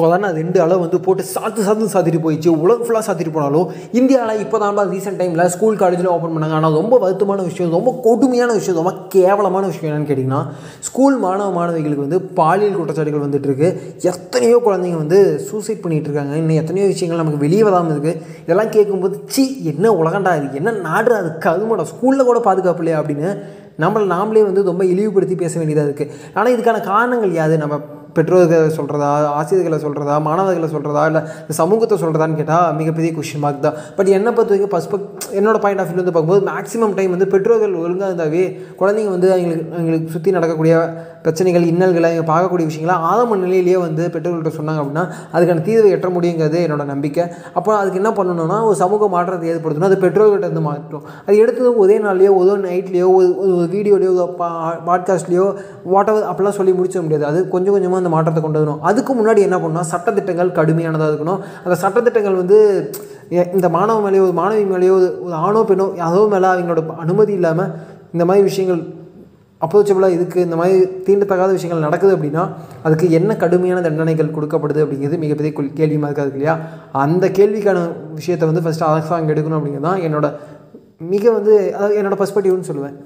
Corona ரெண்டு அளவு வந்து போட்டு சாத்து சாத்து சாத்திட்டு போயிடுச்சு. உலகம் ஃபுல்லாக சாத்திட்டு போனாலும் இந்தியாவில் இப்போ தான் ரீசெண்ட் டைமில் ஸ்கூல் காலேஜில் ஓப்பன் பண்ணாங்க. ஆனால் ரொம்ப வருத்தமான விஷயம் ரொம்ப கொடுமையான விஷயம் ரொம்ப கேவலமான விஷயம் என்னென்னு கேட்டிங்கன்னா ஸ்கூல் மாணவ மாணவிகளுக்கு வந்து பாலியல் குற்றச்சாட்டுகள் வந்துட்டு இருக்கு. எத்தனையோ குழந்தைங்க வந்து சூசைட் பண்ணிகிட்டு இருக்காங்க. இன்னும் எத்தனையோ விஷயங்கள் நமக்கு வெளியே வராமல் இருக்குது இதெல்லாம் கேட்கும்போது சி என்ன உலகண்டா இது? என்ன நாடு அது? கருமடா ஸ்கூலில் கூட பாதுகாப்பு இல்லையா அப்படின்னு நம்மளை நாமளே வந்து ரொம்ப இழிவுபடுத்தி பேச வேண்டியதாக இருக்குது ஆனால் இதுக்கான காரணங்கள் யாது நம்ம பெற்றோர்களை சொல்கிறதா ஆசிரியர்களை சொல்கிறதா மாணவர்களை சொல்கிறதா இல்லை இந்த சமூகத்தை சொல்கிறதான்னு கேட்டால் மிகப்பெரிய கொஷின் மார்க் தான். பட் என்னை பொறுத்த வரைக்கும் பர்ஸ்பெக்ட் என்னோட பாயிண்ட் ஆஃப் வியூ வந்து பார்க்கும்போது மேக்ஸிமம் டைம் வந்து பெற்றோர்கள் ஒழுங்காக இருந்தாவே குழந்தைங்க வந்து அவங்களுக்கு அவங்களுக்கு சுற்றி நடக்கக்கூடிய பிரச்சனைகள் இன்னல்களை இங்கே பார்க்கக்கூடிய விஷயங்களை ஆரம்ப நிலையிலேயே வந்து பெற்றோர்கள்ட்ட சொன்னாங்க அப்படின்னா அதுக்கான தீர்வை எட்ட முடியுங்கிறது என்னோட நம்பிக்கை. அப்போ அதுக்கு என்ன பண்ணணும்னா ஒரு சமூக மாற்றத்தை ஏற்படுத்தணும். அது பெற்றோர்கள்ட்ட இருந்து மாற்றணும். அது எடுத்தது ஒரே நாள்லையோ ஒரு நைட்லேயோ ஒரு ஒரு வீடியோலையோ ஒரு பாட்காஸ்ட்லேயோ வாட் எவர் அப்படிலாம் சொல்லி முடிச்ச முடியாது. அது கொஞ்சம் கொஞ்சமாக அந்த மாற்றத்தை கொண்டு வரணும். அதுக்கு முன்னாடி என்ன பண்ணணும்? சட்டத்திட்டங்கள் கடுமையானதாக இருக்கணும். அந்த சட்டத்திட்டங்கள் வந்து எ- இந்த மாணவ மேலேயோ ஒரு மாணவி மேலேயோ ஒரு ஆணோ பெண்ணோ அதோ மேலே அவங்களோட அனுமதி இல்லாமல் இந்த மாதிரி விஷயங்கள் அப்ரோச்சபிளாக இதுக்கு இந்த மாதிரி தீண்டத்தகாத விஷயங்கள் நடக்குது அப்படின்னா அதுக்கு என்ன கடுமையான தண்டனைகள் கொடுக்கப்படுது அப்படிங்கிறது மிகப்பெரிய குல்- கேள்வி மார்க்காக இல்லையா? அந்த கேள்விக்கான விஷயத்தை வந்து ஃபஸ்ட்டு அரசாங்கம் எடுக்கணும் அப்படிங்கிறது தான் என்னோட மிக வந்து அதாவது என்னோட பர்ஸ்பெக்டிவ்னு சொல்லுவேன்.